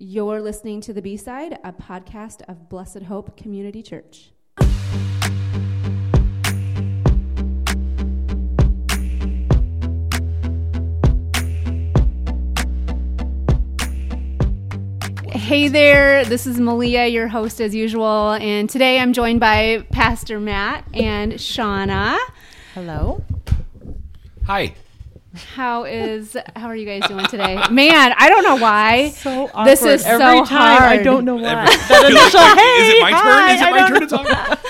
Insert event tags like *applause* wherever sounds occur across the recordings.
You're listening to The B Side, a podcast of Blessed Hope Community Church. Hey there, this is Malia, your host as usual, and today I'm joined by Pastor Matt and Shauna. Hello. Hi. How is how are you guys doing today? Man, I don't know why. *laughs* So awkward. This is every so time. I don't know why. Every- that like, *laughs* initial, hey, is it my turn? hi, Is it I my don't turn to talk?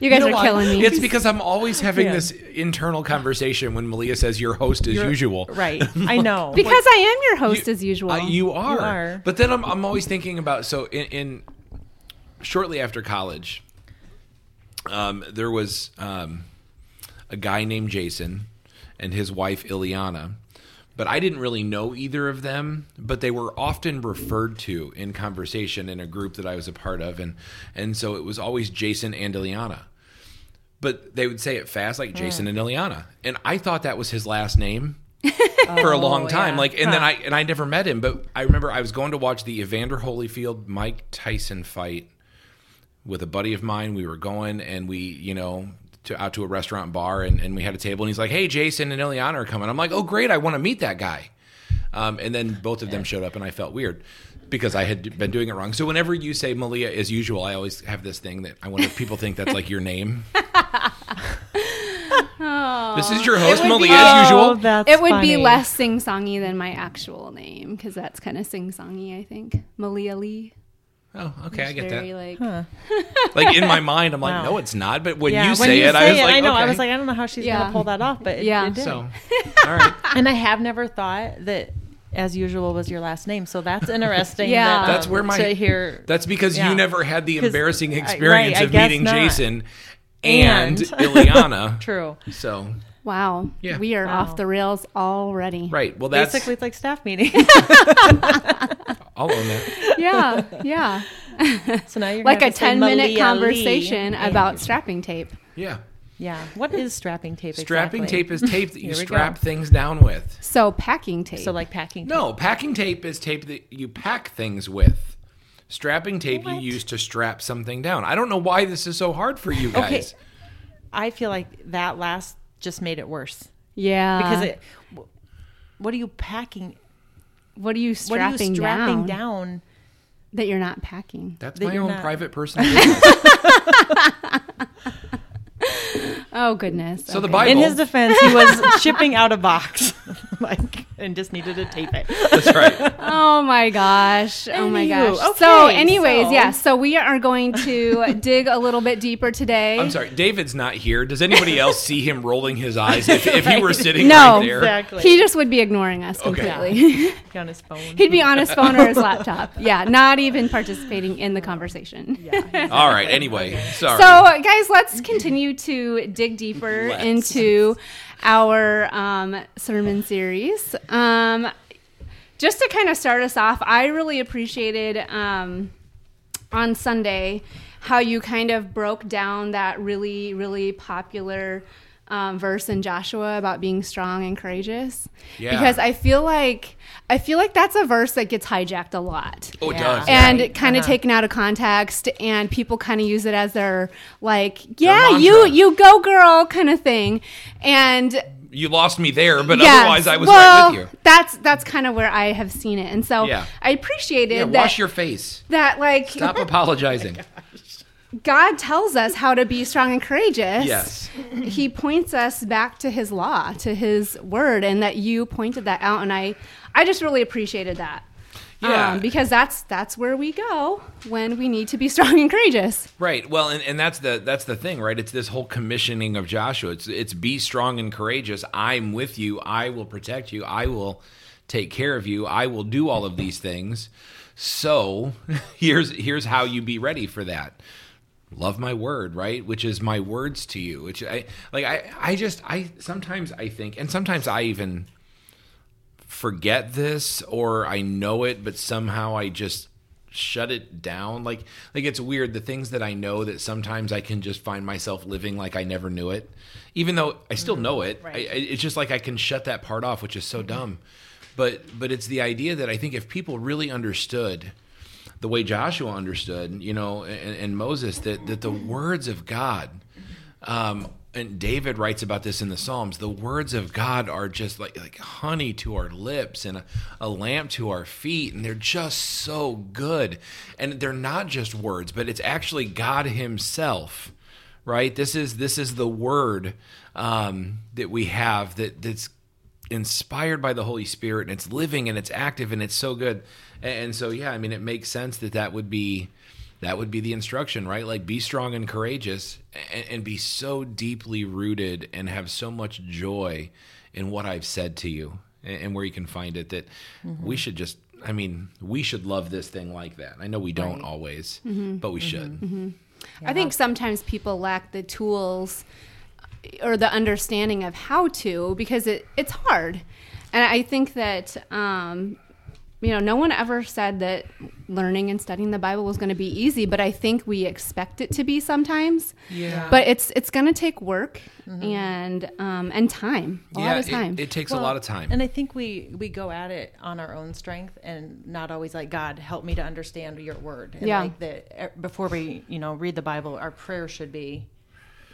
You guys You know are why? killing me. It's because I'm always having Yeah. this internal conversation when Malia says your host as You're- usual. Right. *laughs* I know. because I am your host as usual. Uh, you are. are. But then I'm, I'm always thinking about so in, in shortly after college, um, there was um, a guy named Jason and his wife Ileana. But I didn't really know either of them, but they were often referred to in conversation in a group that I was a part of, and and so it was always Jason and Ileana. But they would say it fast, like hmm. Jason and Ileana, and I thought that was his last name *laughs* for a long oh, time. yeah. Like, and then I and I never met him, but I remember I was going to watch the Evander Holyfield Mike Tyson fight with a buddy of mine. We were going, and we, you know, to out to a restaurant bar, and, and we had a table, and he's like, "Hey, Jason and Ileana are coming." I'm like, "Oh, great! I want to meet that guy." Um, and then both of them showed up, and I felt weird because I had been doing it wrong. So whenever you say Malia as usual, I always have this thing that I wonder if people think that's like your name. *laughs* This is your host, Malia, as Oh, usual. that's it would be less sing songy than my actual name because that's kind of sing songy. I think Malia Lee. Oh, okay, I get Very that. like *laughs* Like in my mind, I'm like, Wow. no, it's not. But when Yeah, you when say you it, I was it, like, I know. okay. I was like, I don't know how she's Yeah. gonna pull that off, but it, Yeah. it did. so, *laughs* all right. and I have never thought that, as usual, was your last name. So that's *laughs* interesting. Yeah. that, That's um, where my to hear. That's because Yeah. you never had the embarrassing I- right, experience of meeting not. Jason and, And- Ileana. True. So, wow. Yeah. We are Wow. off the rails already. right. Well, that's Basically, it's like staff meeting. I'll own that. *laughs* Yeah. Yeah. so now you're like a have to say 10 minute Malia Lee. conversation And- about strapping tape. Yeah. Yeah. What is strapping tape? Strapping exactly? tape is tape that *laughs* you strap go. things down with. So packing tape. So like packing. Tape. No, packing tape is tape that you pack things with. Strapping tape What? you use to strap something down. I don't know why this is so hard for you guys. Okay. I feel like that last just made it worse yeah. because it. What are you packing? What are you What strapping, are you strapping down, down? that you're not packing? That's that my own not- private personal. *laughs* Oh goodness. So the Bible- In his defense, he was *laughs* shipping out a box, *laughs* like, and just needed to tape it. That's right. Oh my gosh. Oh my Anywho, gosh. so, anyways, so- yeah. So we are going to dig a little bit deeper today. I'm sorry, David's not here. Does anybody else see him rolling his eyes if, if he were sitting No. right there? Exactly. He just would be ignoring us Okay. Completely. on his phone. He'd be on his phone or his *laughs* laptop. Yeah, not even participating in the conversation. yeah. All right. Anyway, sorry. So, guys, let's continue to dig deeper Let's. into our um, sermon series. Um, just to kind of start us off, I really appreciated um, on Sunday how you kind of broke down that really, really popular. Um, verse in Joshua about being strong and courageous, Yeah. because I feel like I feel like that's a verse that gets hijacked a lot oh, it Yeah. does. and Right. kind of Uh-huh. taken out of context and people kind of use it as their like yeah mantra. you you go girl kind of thing and you lost me there, but yes, otherwise I was well, right with you. that's that's kind of where i have seen it and so Yeah. i appreciated Yeah, that wash your face. that like Stop apologizing. *laughs* god tells us how to be strong and courageous Yes. he points us back to his law to his word and that you pointed that out and i i just really appreciated that Yeah. um, because that's that's where we go when we need to be *laughs* strong and courageous Right. Well, and, and that's the that's the thing, right? It's this whole commissioning of Joshua. It's it's be strong and courageous. I'm with you. I will protect you. I will take care of you. I will do all of these things. So *laughs* here's here's how you be ready for that. Love my word, right? Which is my words to you. Which I like. I I just I sometimes I think, and sometimes I even forget this or I know it, but somehow I just shut it down. Like like it's weird the things that I know that sometimes I can just find myself living like I never knew it, even though I still mm-hmm. know it. right. I, I- it's just like I can shut that part off, which is so mm-hmm. dumb. But but it's the idea that I think if people really understood the way Joshua understood, you know, and, and Moses that that the words of God. Um, and David writes about this in the Psalms. The words of God are just like like honey to our lips and a, a lamp to our feet, and they're just so good. And they're not just words, but it's actually God Himself, right? This is this is the word um, that we have that that's inspired by the Holy Spirit, and it's living and it's active and it's so good. And, and so, yeah, I mean, it makes sense that that would be that would be the instruction, right? Like be strong and courageous and, and, be so deeply rooted and have so much joy in what I've said to you and, and where you can find it that mm-hmm. we should just, I mean, we should love this thing like that. I know we don't right. always, mm-hmm. but we should. Mm-hmm. Yeah. I think sometimes people lack the tools or the understanding of how to because it, it's hard. And I think that um, you know, no one ever said that learning and studying the Bible was going to be easy, but I think we expect it to be sometimes. Yeah. But it's it's going to take work mm-hmm. and um, and time. A yeah, lot of time. It, it takes well, a lot of time. And I think we we go at it on our own strength and not always like God help me to understand your word. And yeah. Like the, er, before we you know read the Bible, our prayer should be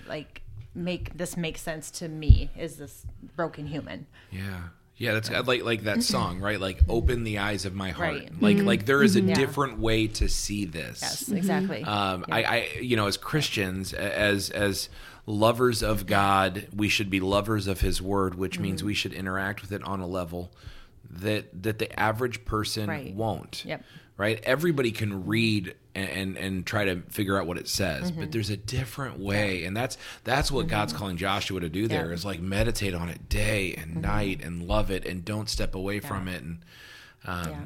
like make this make sense to me is this broken human. Yeah. Yeah, that's like like that song, right? Like *laughs* open the eyes of my heart. Right. Like mm-hmm. like there is a mm-hmm. different way to see this. Yes, exactly. Um, yeah. I, I you know as Christians as as lovers of God, we should be lovers of His Word, which mm-hmm. means we should interact with it on a level that that the average person right. won't. Yep. Right. Everybody can read and, and, and try to figure out what it says. Mm-hmm. But there's a different way, and that's that's what mm-hmm. God's calling Joshua to do. There yeah. is like meditate on it day and mm-hmm. night and love it, and don't step away yeah. from it. And um, yeah.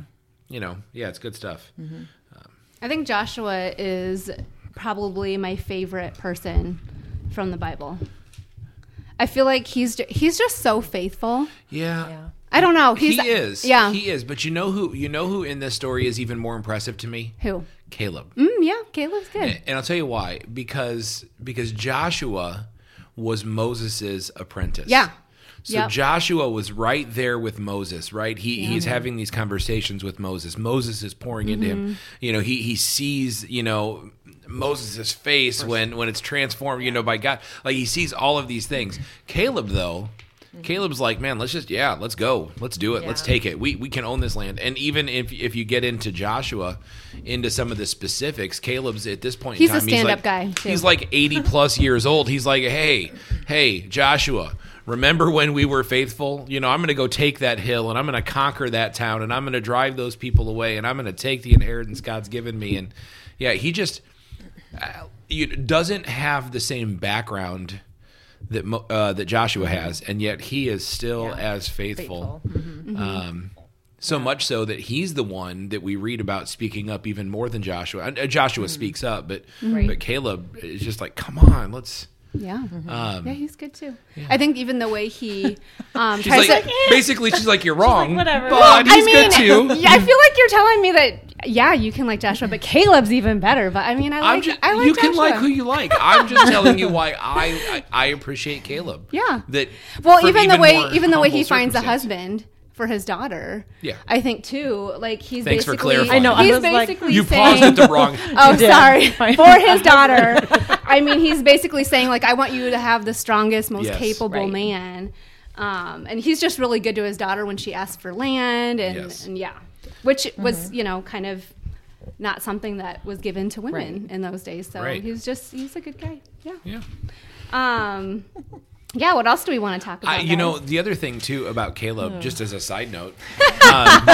you know, yeah, it's good stuff. Mm-hmm. Um, I think Joshua is probably my favorite person from the Bible. I feel like he's he's just so faithful. Yeah. I don't know. He's, he is. Yeah. He is. But you know who you know who in this story is even more impressive to me? Who? Caleb. Mm, yeah, Caleb's good. And, and, I'll tell you why. Because because Joshua was Moses's apprentice. Yeah. So yep. Joshua was right there with Moses, right? He yeah. he's having these conversations with Moses. Moses is pouring mm-hmm. into him. Mm-hmm. You know, he he sees, you know, Moses' face when when it's transformed, you know, by God. Like he sees all of these things. Caleb though, Mm-hmm. Caleb's like, man, let's just yeah, let's go, let's do it, yeah. let's take it. We we can own this land. And even if if you get into Joshua, into some of the specifics, Caleb's at this point he's in time, a stand up like, guy. Too. He's like eighty plus years old. He's like, hey, hey, Joshua. Remember when we were faithful? You know, I'm going to go take that hill and I'm going to conquer that town and I'm going to drive those people away and I'm going to take the inheritance God's given me. And yeah, he just uh, doesn't have the same background that uh, that Joshua has, and yet he is still yeah. as faithful. faithful. Mm-hmm. mm-hmm. Um, so yeah. much so that he's the one that we read about speaking up even more than Joshua. Uh, Joshua mm-hmm. speaks up, but right. but Caleb is just like, come on, let's. Yeah, mm-hmm. um, yeah, he's good too. Yeah. I think even the way he *laughs* um, she's like, to, basically, she's like, you're wrong, like, whatever. But well, he's I mean, good too. *laughs* I feel like you're telling me that yeah, you can like Joshua, but Caleb's even better. But I mean, I like, just, I like you Joshua. can like who you like. I'm just *laughs* telling you why I, I, I appreciate Caleb. Yeah. That well, even, even the way even the way he finds a husband for his daughter. Yeah, I think too. Like he's Thanks basically. For clarifying. I know. He's basically like, you saying, paused at the wrong. oh, sorry. for his daughter. I mean, he's basically saying like, I want you to have the strongest, most yes. capable right. man. Um, and he's just really good to his daughter when she asks for land, and, yes. and yeah, which mm-hmm. was you know kind of not something that was given to women right. in those days. So right. he's just he's a good guy. Yeah. Yeah. Um yeah, what else do we want to talk about? I, you guys? know, the other thing too about Caleb, oh. just as a side note, *laughs* um,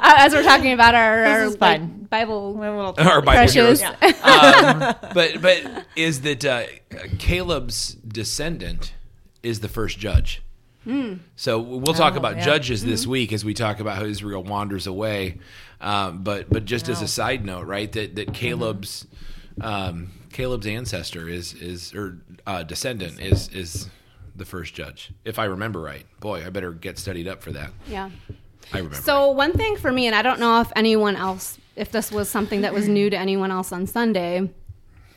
as we're talking about our, our like, Bible, our Bible precious. Yeah. *laughs* um, but but is that uh, Caleb's descendant is the first judge? Mm. So we'll talk oh, about yeah. judges mm-hmm. this week as we talk about how Israel wanders away. Um, but but just wow. as a side note, right? That that Caleb's um, Caleb's ancestor is is or uh, descendant is is the first judge, if I remember right. Boy, I better get studied up for that. Yeah. I remember. So right. one thing for me, and I don't know if anyone else, if this was something that was new to anyone else on Sunday,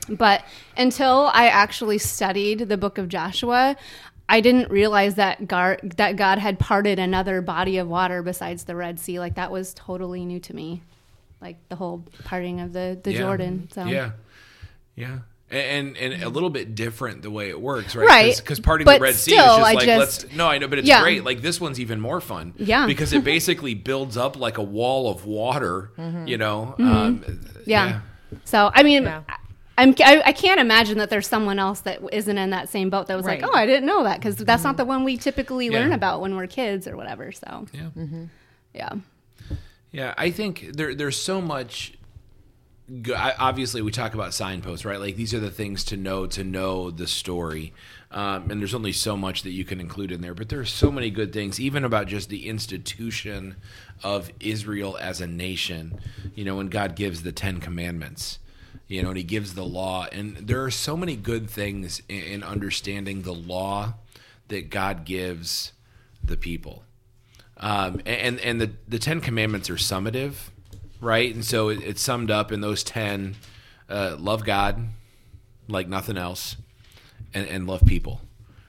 but until I actually studied the book of Joshua, I didn't realize that God, that God had parted another body of water besides the Red Sea. Like that was totally new to me. like the whole parting of the the Yeah. Jordan. So Yeah, yeah, and and, and a little bit different the way it works, right? Right. Because parting But the Red Sea is just I like just- let's. No, I know, but it's Yeah. great. Like this one's even more fun. Yeah. because it *laughs* basically builds up like a wall of water. You know. Um, Mm-hmm. yeah. So I mean. Yeah. I'm, I, I can't imagine that there's someone else that isn't in that same boat that was Right. like, oh, I didn't know that because that's not the one we typically learn about when we're kids or whatever. So, yeah. yeah. Yeah, I think there there's so much. Obviously, we talk about signposts, right? Like these are the things to know to know the story, um, and there's only so much that you can include in there. But there's so many good things, even about just the institution of Israel as a nation. You know, when God gives the Ten Commandments, you know, and He gives the law, and there are so many good things in, in understanding the law that God gives the people um, and and the the Ten Commandments are summative, right? And so it, it's summed up in those ten: uh, love God like nothing else, and, and love people,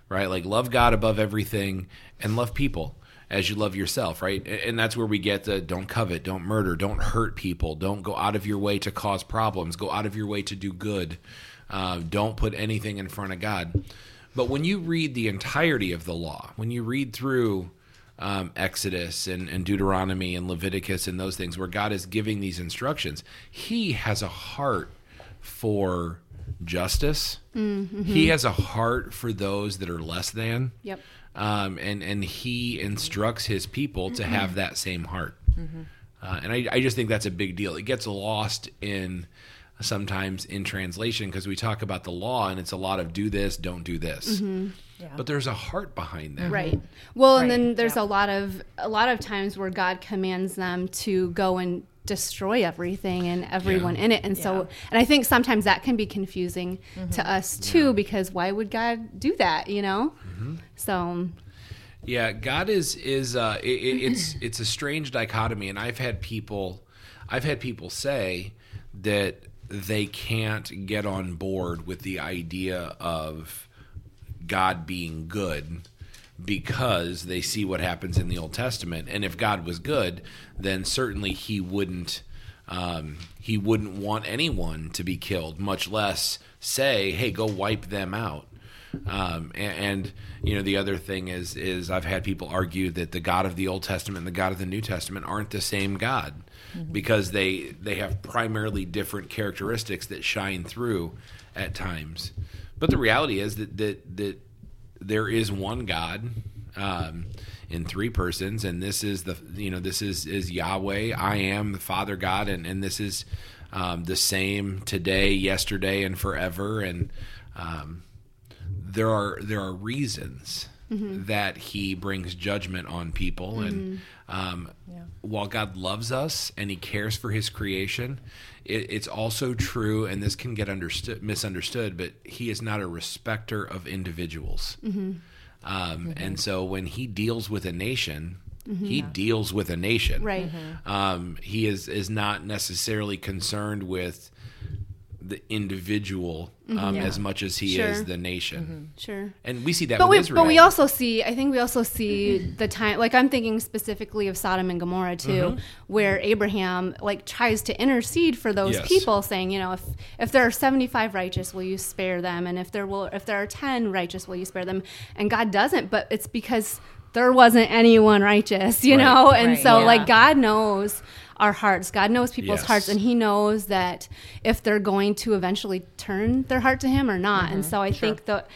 right? Like love God above everything, and love people as you love yourself, right? And, and that's where we get the don't covet, don't murder, don't hurt people, don't go out of your way to cause problems, go out of your way to do good, uh, don't put anything in front of God. But when you read the entirety of the law, when you read through um, Exodus and, and Deuteronomy and Leviticus and those things where God is giving these instructions, He has a heart for justice. He has a heart for those that are less than. Yep. Um, and and He instructs His people to have that same heart. Uh, and I, I just think that's a big deal. It gets lost in sometimes in translation because we talk about the law and it's a lot of do this, don't do this. Yeah. But there's a heart behind that. Right. Mm-hmm. Well, and then there's yeah. a lot of a lot of times where God commands them to go and destroy everything and everyone Yeah. in it. And so and I think sometimes that can be confusing mm-hmm. to us too because why would God do that, you know? Mm-hmm. So um, Yeah, God is is uh, it, it- it's *laughs* it's a strange dichotomy, and I've had people, I've had people say that they can't get on board with the idea of God being good because they see what happens in the Old Testament, and if God was good, then certainly He wouldn't um, He wouldn't want anyone to be killed, much less say, "Hey, go wipe them out." Um, and, and you know the other thing is is I've had people argue that the God of the Old Testament and the God of the New Testament aren't the same God because they they have primarily different characteristics that shine through at times. But the reality is that that that there is one God um, in three persons, and this is the you know this is is Yahweh. I am the Father God, and and this is um, the same today, yesterday, and forever. And um, there are there are reasons that He brings judgment on people, and um, while God loves us and He cares for His creation, it, it's also true, and this can get understood misunderstood, but He is not a respecter of individuals. Um, And so when He deals with a nation, He deals with a nation. right. Um, he is is not necessarily concerned with the individual um, mm-hmm. Yeah. as much as he Sure. is the nation. Mm-hmm. Sure. And we see that but with we Israel. but we also see I think we also see mm-hmm. the time like I'm thinking specifically of Sodom and Gomorrah too where Abraham like tries to intercede for those Yes. people saying you know if if there are 75 righteous will you spare them and if there will if there are 10 righteous will you spare them and God doesn't but it's because there wasn't anyone righteous you Right. know and Right. so Yeah. like God knows our hearts. God knows people's Yes. hearts, and He knows that if they're going to eventually turn their heart to Him or not. Mm-hmm. And so I think that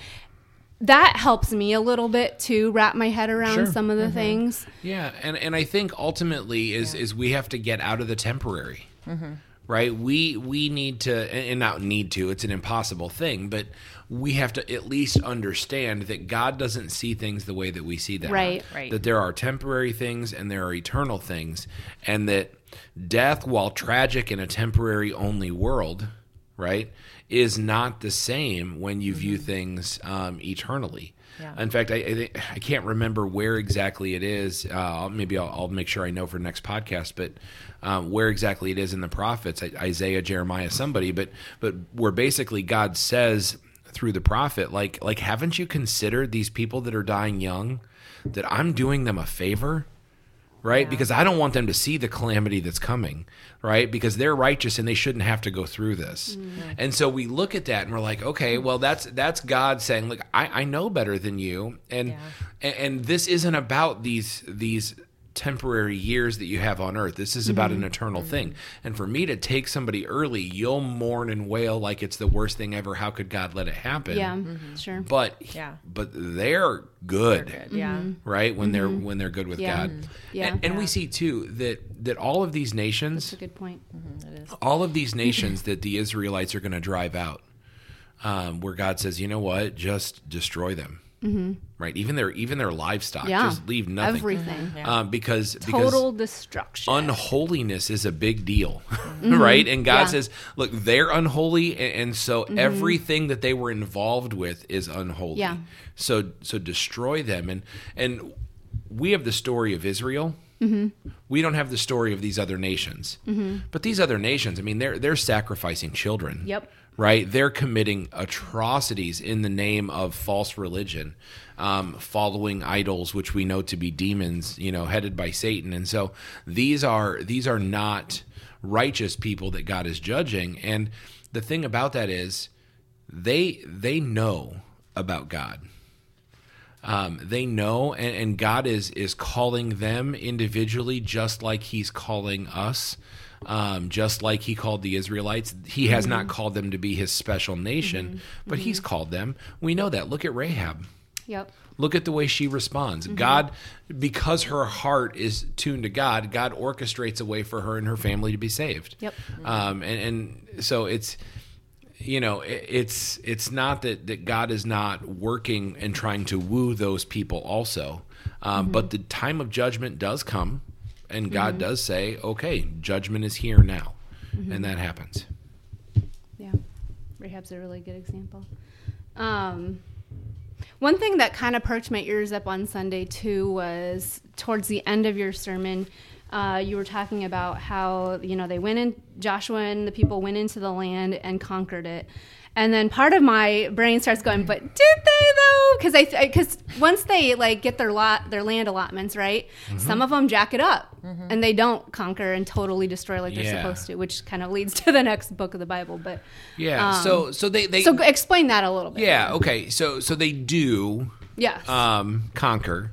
that helps me a little bit to wrap my head around Sure. some of the things. Yeah, and and I think ultimately is is we have to get out of the temporary, Mm-hmm. right? We we need to, and and not need to. It's an impossible thing, but we have to at least understand that God doesn't see things the way that we see them. Right. Right. That there are temporary things and there are eternal things, and that death, while tragic in a temporary only world, right, is not the same when you view things um, eternally. Yeah. In fact, I I, I can't remember where exactly it is. Uh, maybe I'll, I'll make sure I know for next podcast. But um, where exactly it is in the prophets, I- Isaiah, Jeremiah, somebody. But but where basically God says through the prophet, like like haven't you considered these people that are dying young, that I'm doing them a favor right? Because I don't want them to see the calamity that's coming, right? Because they're righteous and they shouldn't have to go through this. Mm-hmm. And so we look at that and we're like, okay, well that's that's God saying, look, I, I know better than you, and, Yeah. and and this isn't about these these temporary years that you have on earth. This is about an mm-hmm. eternal thing. Mm-hmm. And for me to take somebody early, you'll mourn and wail like it's the worst thing ever. How could God let it happen? Yeah, mm-hmm. sure. But Yeah. but they're good Good. Yeah. right when they're when they're good with Mm-hmm. Yeah. god Yeah. and, and we see too that that all of these nations That's a good point. It is. all of these *laughs* nations that the israelites are going to drive out um, where god says you know what just destroy them right even their even their livestock Mm-hmm. Yeah, just leave nothing Everything. Yeah. um, because Total because destruction. unholiness is a big deal, *laughs* right? And God Mm-hmm. Yeah. says, look, they're unholy, and, and so Mm-hmm. everything that they were involved with is unholy. Yeah. So so destroy them, and and we have the story of Israel. Mm-hmm. We don't have the story of these other nations, but these other nations, I mean, they're they're sacrificing children. Yep. Right, they're committing atrocities in the name of false religion, um, following idols, which we know to be demons, you know, headed by Satan. And so these are these are not righteous people that God is judging. And the thing about that is, they they know about God. Um, they know, and, and God is is calling them individually, just like He's calling us, um, just like He called the Israelites. He has not called them to be His special nation, but He's called them. We know that. Look at Rahab. Yep. Look at the way she responds. God, because her heart is tuned to God, God orchestrates a way for her and her family to be saved. Yep. Um, and, and so it's, you know, it's it's not that that God is not working and trying to woo those people also, um, but the time of judgment does come, and God does say, okay, judgment is here now, and that happens. Yeah. Rahab's a really good example. Um, one thing that kind of perked my ears up on Sunday too was towards the end of your sermon, uh, you were talking about how you know they went in Joshua and the people went into the land and conquered it, and then part of my brain starts going, but did they though? Because I because once they like get their lot their land allotments right, mm-hmm. some of them jack it up mm-hmm. and they don't conquer and totally destroy like they're Yeah. supposed to, which kind of leads *laughs* to the next book of the Bible. But Yeah. so um, so they they so explain that a little bit. yeah okay so so they do Yes. um, conquer,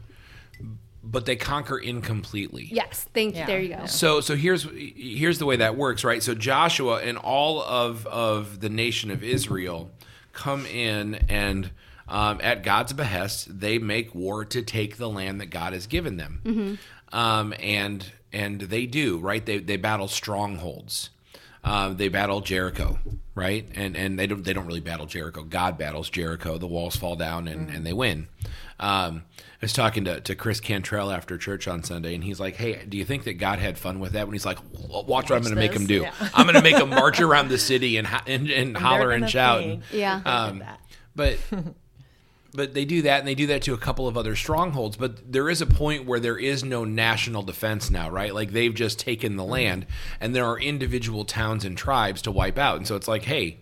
but they conquer incompletely. yes. Thank you. Yeah. There you go. So so here's here's the way that works, right? So Joshua and all of of the nation of Israel come in and um, at God's behest, they make war to take the land that God has given them, um, and and they do right. They they battle strongholds. Uh, they battle Jericho, right? And and they don't they don't really battle Jericho. God battles Jericho. The walls fall down and, and they win. Um, I was talking to, to Chris Cantrell after church on Sunday, and he's like, "Hey, do you think that God had fun with that?" When he's like, "Watch what I'm going to make him do. yeah. I'm going to make him march *laughs* around the city and ho- and, and holler and shout." think Yeah. Um, that. but *laughs* but they do that and they do that to a couple of other strongholds. But there is a point where there is no national defense now right? Like they've just taken the land and there are individual towns and tribes to wipe out. And so it's like hey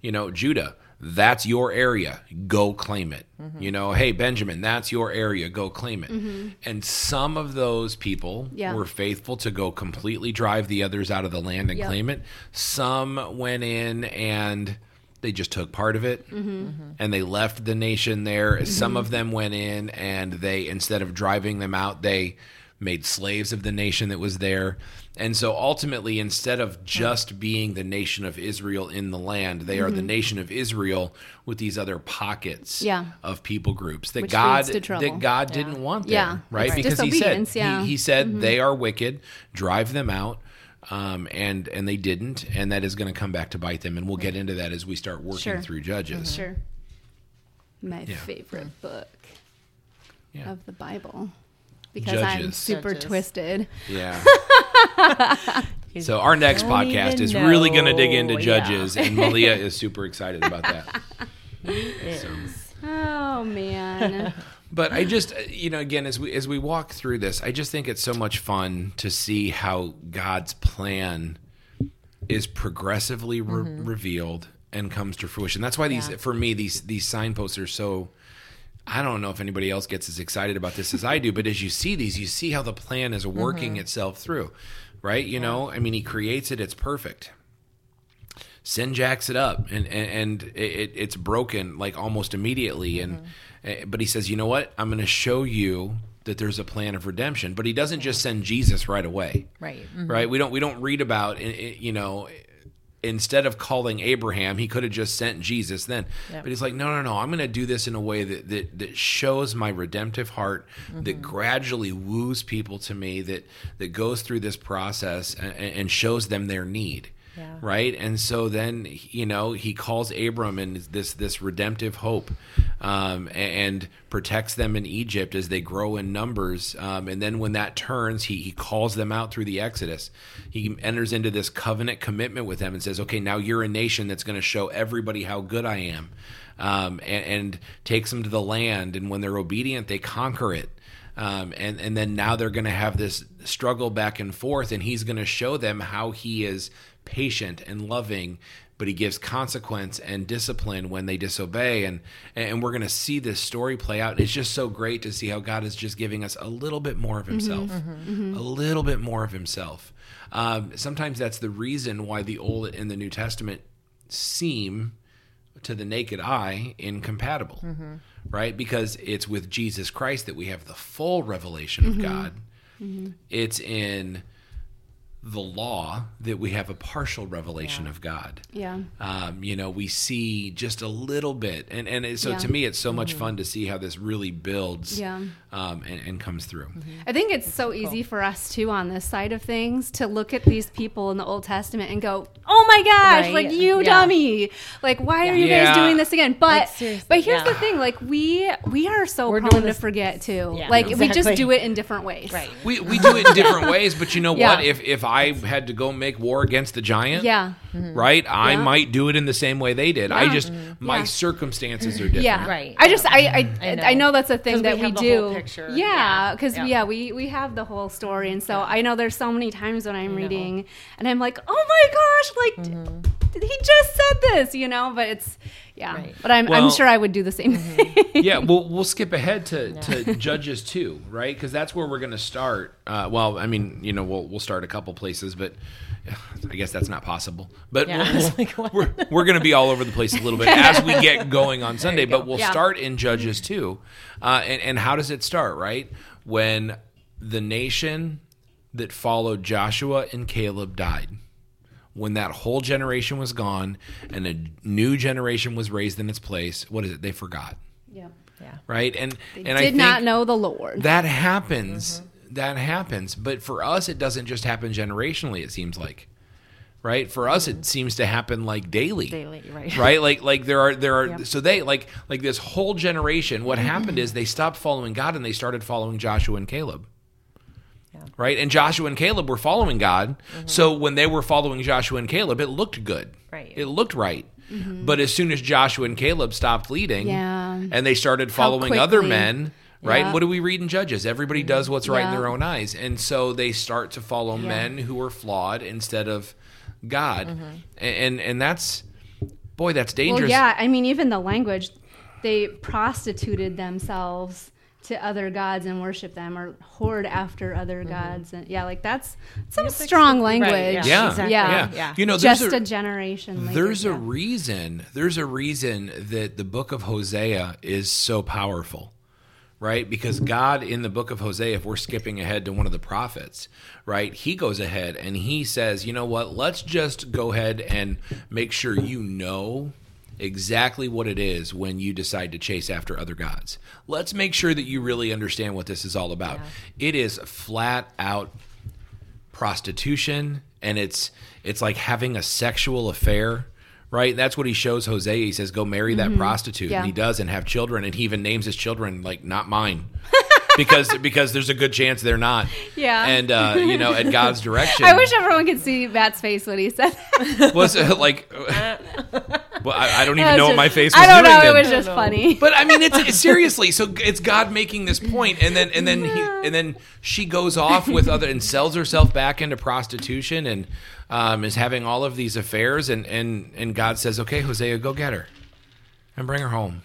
you know judah that's your area. Go claim it. Mm-hmm. You know hey benjamin that's your area. Go claim it. Mm-hmm. And some of those people Yeah. were faithful to go completely drive the others out of the land and Yep. claim it. Some went in and they just took part of it mm-hmm. Mm-hmm. and they left the nation there. Mm-hmm. Some of them went in and they, instead of driving them out, they made slaves of the nation that was there. And so ultimately, instead of just being the nation of Israel in the land, they are the nation of Israel with these other pockets Yeah. of people groups that Which God leads to trouble. that God didn't want there, Yeah. right? Right. Because he said yeah. he, he said they are wicked, drive them out. Um, and and they didn't, and that is going to come back to bite them, and we'll get into that as we start working Sure. through Judges. Sure. My Yeah. favorite book Yeah. of the Bible. Because I'm super Judges. twisted. Yeah. *laughs* so our next podcast even is really going to dig know. into Yeah. Judges, and Malia *laughs* is super excited about that. Oh man. *laughs* But I just, uh, you know, again, as we as we walk through this, I just think it's so much fun to see how God's plan is progressively re- revealed and comes to fruition. That's why these, Yeah. for me, these these signposts are so. I don't know if anybody else gets as excited about this as I do, but as you see these, you see how the plan is working itself through, right? You know, I mean, he creates it; it's perfect. Sin jacks it up, and and, and it, it's broken like almost immediately. And mm-hmm. eh, but he says, you know what? I'm going to show you that there's a plan of redemption. But he doesn't just send Jesus right away Right. Mm-hmm. right? We don't we don't read about i- i- you know instead of calling Abraham, he could have just sent Jesus then. Yep. But he's like, no, no, no. I'm going to do this in a way that that, that shows my redemptive heart, that mm-hmm. gradually woos people to me, that that goes through this process and, and shows them their need. Yeah. Right, and so then you know he calls Abram and this this redemptive hope, um, and protects them in Egypt as they grow in numbers. Um, and then when that turns, he he calls them out through the Exodus. He enters into this covenant commitment with them and says, "Okay, now you're a nation that's going to show everybody how good I am," um, and, and takes them to the land. And when they're obedient, they conquer it. Um, and and then now they're going to have this struggle back and forth, and he's going to show them how he is patient and loving, but he gives consequence and discipline when they disobey, and and we're going to see this story play out. It's just so great to see how God is just giving us a little bit more of Himself, a little bit more of Himself. Um, sometimes that's the reason why the Old and the New Testament seem to the naked eye incompatible, mm-hmm. right? Because it's with Jesus Christ that we have the full revelation of mm-hmm. God. Mm-hmm. It's in the law that we have a partial revelation of God. Yeah. Um, you know, we see just a little bit, and and it- so Yeah. to me, it's so much fun to see how this really builds, Yeah. um, and, and comes through. I think it's so easy for us too on this side of things to look at these people in the Old Testament and go, "Oh my gosh, Right. like you Yeah. dummy! Like why are you Yeah. guys doing this again?" But Like, but here's the thing: like we we are so We're prone to forget too. Yeah, like we just do it in different ways. Right. We, we do it in different *laughs* ways, but you know Yeah. what? If if I had to go make war against the giant, Yeah. right, I Yeah. might do it in the same way they did. I Yeah. just my Yeah. circumstances are *laughs* different. Yeah, Right. I just I I, I know. I know that's a thing 'Cause that we we, have the do. whole picture. Yeah, Yeah. because Yeah. yeah. we we have the whole story, and so I know there's so many times when I'm reading and I'm like, oh my gosh, like Mm-hmm. he just said this, you know. But it's yeah, Right. but I'm Well- I'm sure I would do the same thing. *laughs* yeah, we'll we'll skip ahead to, to Judges two, right? Because that's where we're going to start. Uh, well, I mean, you know, we'll we'll start a couple places, but I guess that's not possible. But Yeah, we'll- I was *laughs* like, what? we're we're going to be all over the place a little bit as we get going on *laughs* Sunday. go. But we'll Yeah. start in Judges two, uh, and and how does it start? Right when the nation that followed Joshua and Caleb died when that whole generation was gone and a new generation was raised in its place, what is it? They forgot, yeah, Yeah. right? And they and did I think not know the Lord. that happens. That happens, but for us, it doesn't just happen generationally. It seems like, right? For us, it mm-hmm. seems to happen like daily, Daily, right. *laughs* right? Like like there are there are Yep. so they like like this whole generation. What happened mm-hmm. is they stopped following God and they started following Joshua and Caleb. Yeah. Right, and Joshua and Caleb were following God. Mm-hmm. So when they were following Joshua and Caleb, it looked good. Right. It looked right. Mm-hmm. But as soon as Joshua and Caleb stopped leading, Yeah. and they started following other men, right? Yeah. What do we read in Judges? Everybody mm-hmm. does what's right in their own eyes, and so they start to follow men who are flawed instead of God, and and that's boy, that's dangerous. Well, yeah, I mean, even the language, they prostituted themselves to other gods and worship them, or whored after other mm-hmm. gods, and yeah, like that's some It's strong some- right, language. yeah, Yeah. exactly. Yeah. yeah. Yeah. You know, just a, a, generation. Later, there's a reason. There's a reason that the book of Hosea is so powerful. Right? Because God in the book of Hosea, if we're skipping ahead to one of the prophets, right, he goes ahead and he says, you know what, let's just go ahead and make sure you know exactly what it is when you decide to chase after other gods. Let's make sure that you really understand what this is all about. It is flat out prostitution and it's it's like having a sexual affair right that's what he shows hosea he says go marry that prostitute Mm-hmm. Yeah. and he does and have children and he even names his children like not mine *laughs* because because there's a good chance they're not Yeah. and uh you know at god's *laughs* direction I wish everyone could see Matt's face when he said that. was it like *laughs* well I, I don't even It was know what my face was I don't doing know. then. It was just funny. But I mean, it's, *laughs* it's seriously. So it's God making this point, and then and then he and then she goes off with other and sells herself back into prostitution, and um, is having all of these affairs, and and and God says, "Okay, Hosea, go get her, and bring her home,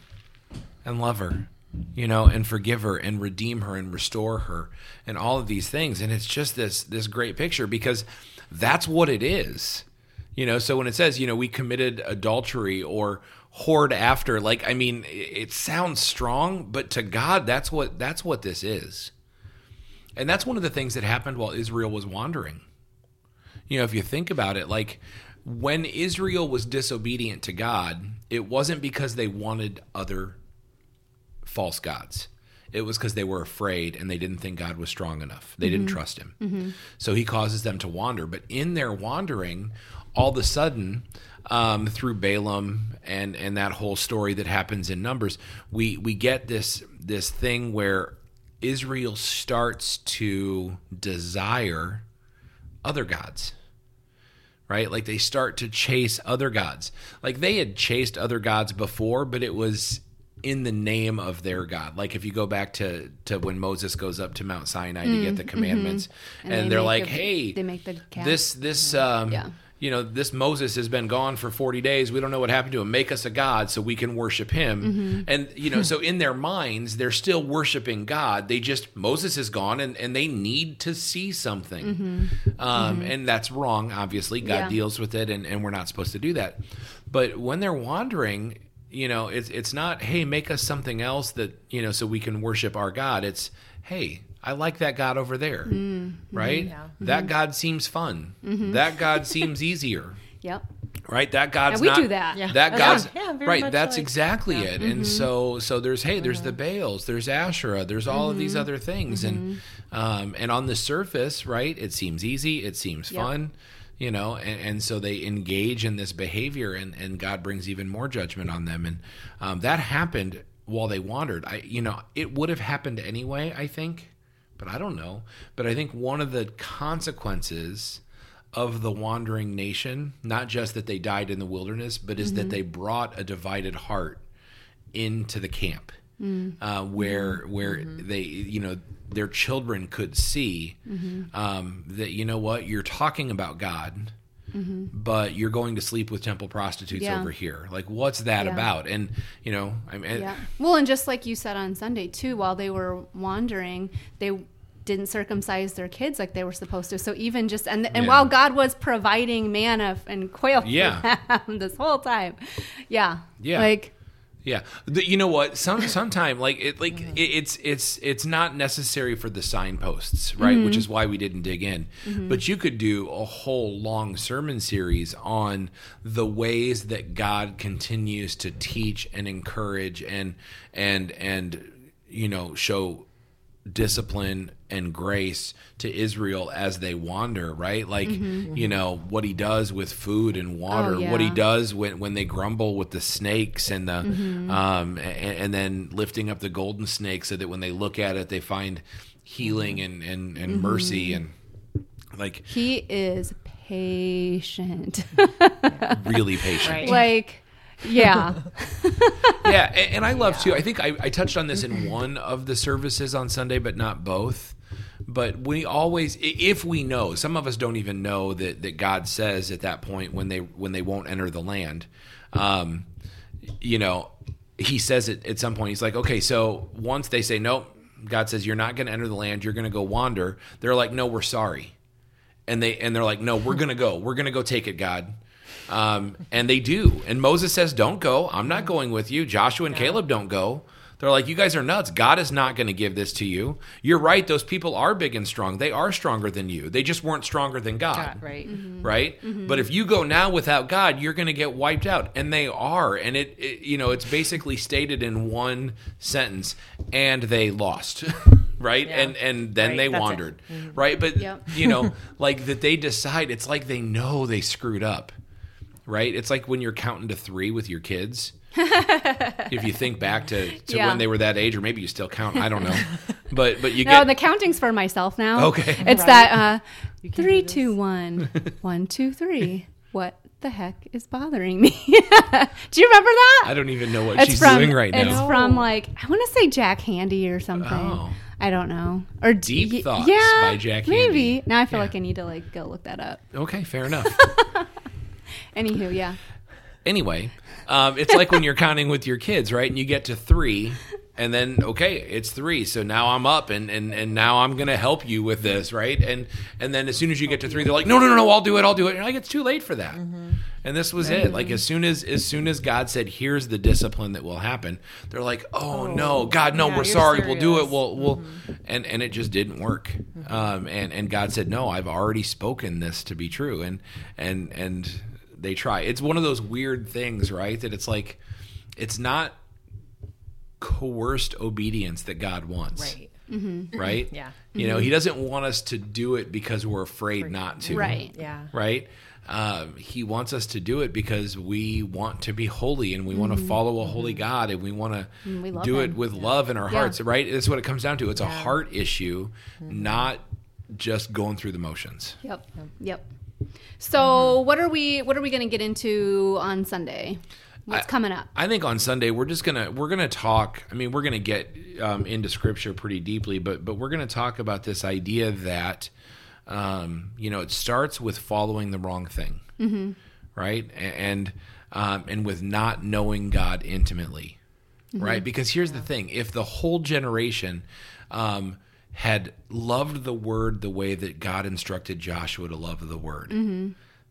and love her, you know, and forgive her and redeem her and restore her and all of these things. And it's just this this great picture because that's what it is. You know, so when it says, you know, we committed adultery or whored after, like I mean, it sounds strong, but to God that's what that's what this is. And that's one of the things that happened while Israel was wandering. You know, if you think about it, like when Israel was disobedient to God, it wasn't because they wanted other false gods. It was because they were afraid and they didn't think God was strong enough. They didn't mm-hmm. trust him. Mm-hmm. So he causes them to wander. But in their wandering, all of a sudden, um, through Balaam and, and that whole story that happens in Numbers, we, we get this this thing where Israel starts to desire other gods right? Like they start to chase other gods. Like they had chased other gods before, but it was in the name of their God. Like if you go back to to when Moses goes up to Mount Sinai to get the commandments, and, Mm, mm-hmm. they they are like, the- "Hey, they make the calf. this this um, Yeah. You know this Moses has been gone for forty days. We don't know what happened to him. Make us a god so we can worship him." Mm-hmm. And you know, so *laughs* in their minds, they're still worshiping God. They just Moses is gone, and and they need to see something. Um, And that's wrong. Obviously, God Mm-hmm. Yeah. deals with it, and and we're not supposed to do that. But when they're wandering. You know, it's it's not, hey, make us something else that you know, so we can worship our God. It's, hey, I like that God over there, Mm-hmm. right? Yeah. That God seems fun. That God seems easier, *laughs* Yep. right? That God's we not, do that. Yeah. That Yeah. God's Yeah, very right. That's like- exactly it. Mm-hmm. And so so there's hey, there's the Baals, there's Asherah, there's all of Mm-hmm. these other things, and um, and on the surface, right, it seems easy, it seems Yep. fun. You know, and, and so they engage in this behavior, and, and God brings even more judgment on them, and um, that happened while they wandered. I, you know, it would have happened anyway. I think, but I don't know. But I think one of the consequences of the wandering nation, not just that they died in the wilderness, but is that mm-hmm. they brought a divided heart into the camp, mm. uh, where mm-hmm. where mm-hmm. they you know their children could see um, that you know what you're talking about God. But you're going to sleep with temple prostitutes Yeah. over here. Like, what's that Yeah. about? And you know, I mean, Yeah. Well, and just like you said on Sunday too, while they were wandering, they didn't circumcise their kids like they were supposed to. So even just and and Yeah. while God was providing manna and quail for Yeah. them *laughs* this whole time, yeah, Yeah. like Yeah, the, you know what? Some *laughs* sometime like it like it, it's it's it's not necessary for the signposts, right? Which mm-hmm. is why we didn't dig in. Mm-hmm. But you could do a whole long sermon series on the ways that God continues to teach and encourage and and and you know show discipline and grace to Israel as they wander, right? Like, mm-hmm. Mm-hmm. you know, what he does with food and oh, water, Oh, what he does when, when they grumble with the snakes and the, mm-hmm. um, and, and then lifting up the golden snake so that when they look at it, they find healing and, and, and mercy and like he is patient. really patient. Right. *laughs* like, yeah, *laughs* yeah, and, and I love too. I think I, I touched on this in one of the services on Sunday, but not both. But we always, if we know, some of us don't even know that that God says at that point when they when they won't enter the land. Um, you know, He says it at some point. He's like, okay, so once they say nope, God says you're not going to enter the land. You're going to go wander. They're like, no, we're sorry and they and they're like, no, we're *laughs* gonna go. We're gonna go take it, God. Um, and they do. And Moses says, don't go. I'm not going with you. Joshua and Caleb don't go. They're like, you guys are nuts. God is not going to give this to you. You're right. Those people are big and strong. They are stronger than you. They just weren't stronger than God. God, right. Mm-hmm. Right. But if mm-hmm. you go now without God, you're going to get wiped out. And they are. And it, it, you know, it's basically stated in one sentence and they lost. *laughs* right. Yeah. And, and then Right, they that's it. wandered. Mm-hmm. Right. But, Yep. you know, *laughs* like that they decide it's like they know they screwed up. Right? It's like when you're counting to three with your kids. *laughs* if you think back to, to Yeah. when they were that age, or maybe you still count, I don't know. *laughs* But but you no, get the counting's for myself now. Okay. it's Right. that uh, You can three, do this. two, one, *laughs* one, two, three. What the heck is bothering me? Do you remember that? I don't even know what It's she's from doing right now. it's now. from like I want to say Jack Handey or something. Oh. I don't know. Or Deep y- Thoughts yeah, by Jack Maybe Handey. now I feel Yeah. like I need to like go look that up. Okay, fair enough. Anywho, yeah, anyway, um, it's like when you're counting with your kids, right? And you get to three, and then okay it's three so now i'm up and and and now i'm gonna help you with this right? And and then as soon as you get to three they're like no no no no i'll do it i'll do it. And like it's too late for that. And this was it. Like as soon as as soon as god said here's the discipline that will happen they're like oh, no god no yeah, we're sorry we'll do it we'll we'll and and it just didn't work. Um and and god said no i've already spoken this to be true and and and they try it's one of those weird things right that it's like it's not coerced obedience that God wants. Right. Mm-hmm. Right? Yeah. You know, he doesn't want us to do it because we're afraid not to. Right. Yeah. Right? Um, he wants us to do it because we want to be holy and we want to mm-hmm. follow a holy mm-hmm. God and we want to mm, we love do it him. with love in our Yeah. hearts, right? That's what it comes down to. It's a heart issue, not just going through the motions. Yep. Yep. So what are we what are we going to get into on Sunday? What's I- coming up? I think on Sunday we're just gonna we're gonna talk. I mean, we're gonna get um, into Scripture pretty deeply, but but we're gonna talk about this idea that um, you know it starts with following the wrong thing, mm-hmm. right? And um, and with not knowing God intimately, right? Because here's the thing: if the whole generation um, had loved the Word the way that God instructed Joshua to love the Word,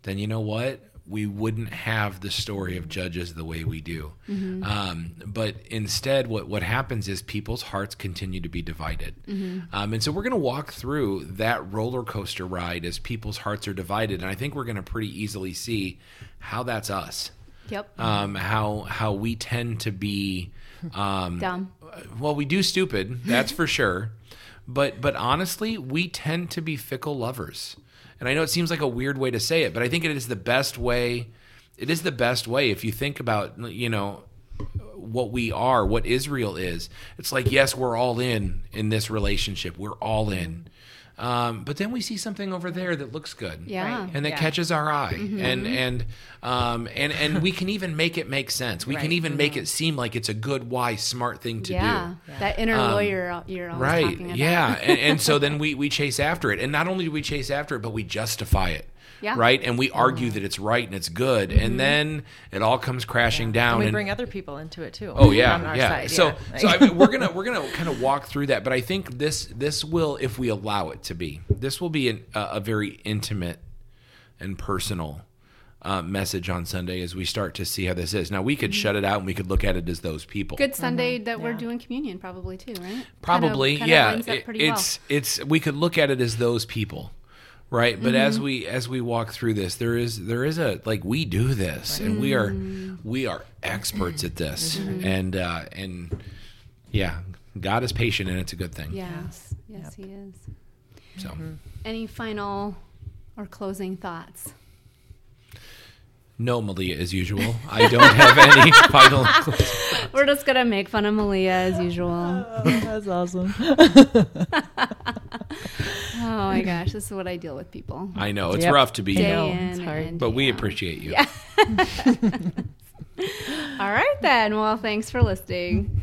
then you know what? We wouldn't have the story of Judges the way we do. Um, but instead, what, what happens is people's hearts continue to be divided. Um, and so we're going to walk through that roller coaster ride as people's hearts are divided. And I think we're going to pretty easily see how that's us. Yep. Um, how how we tend to be um, Dumb. well, we do stupid, that's for sure. *laughs* But but honestly, we tend to be fickle lovers. And I know it seems like a weird way to say it, but I think it is the best way. It is the best way if you think about, you know, what we are, what Israel is. It's like, yes, we're all in in this relationship. We're all in. Um, but then we see something over there that looks good Yeah. Right. and that Yeah. catches our eye and and um and and we can even make it make sense we can Right. even make it seem like it's a good wise smart thing to yeah. do Yeah. That inner lawyer you're always right talking about. yeah and, and so then *laughs* we we chase after it and not only do we chase after it but we justify it Yeah. right and we argue that it's right and it's good and mm-hmm. then it all comes crashing down And we and bring other people into it too. Oh yeah, on our yeah. side, So, yeah. so I mean, we're gonna *laughs* we're gonna kind of walk through that, but I think this this will, if we allow it to be, this will be an, a, a very intimate and personal uh, message on Sunday as we start to see how this is. Now we could mm-hmm. shut it out and we could look at it as those people. Good Sunday mm-hmm. that we're doing communion probably too, right? Probably, Kind of- kind yeah. lines It- pretty it's it's we could look at it as those people. Right, but as Mm-hmm. we as we walk through this, there is there is a like we do this, and we are Mm-hmm. we are experts at this, and uh, and yeah, God is patient, and it's a good thing. well. Yes. Yes, he is. So Any final or closing thoughts? No, Malia, as usual. I don't have any *laughs* final. We're just gonna make fun of Malia as usual. Oh, that's awesome. *laughs* Oh my gosh, this is what I deal with people. I know it's Yep. rough to be, Day know, in it's hard. and but we appreciate you. *laughs* All right then. Well, thanks for listening.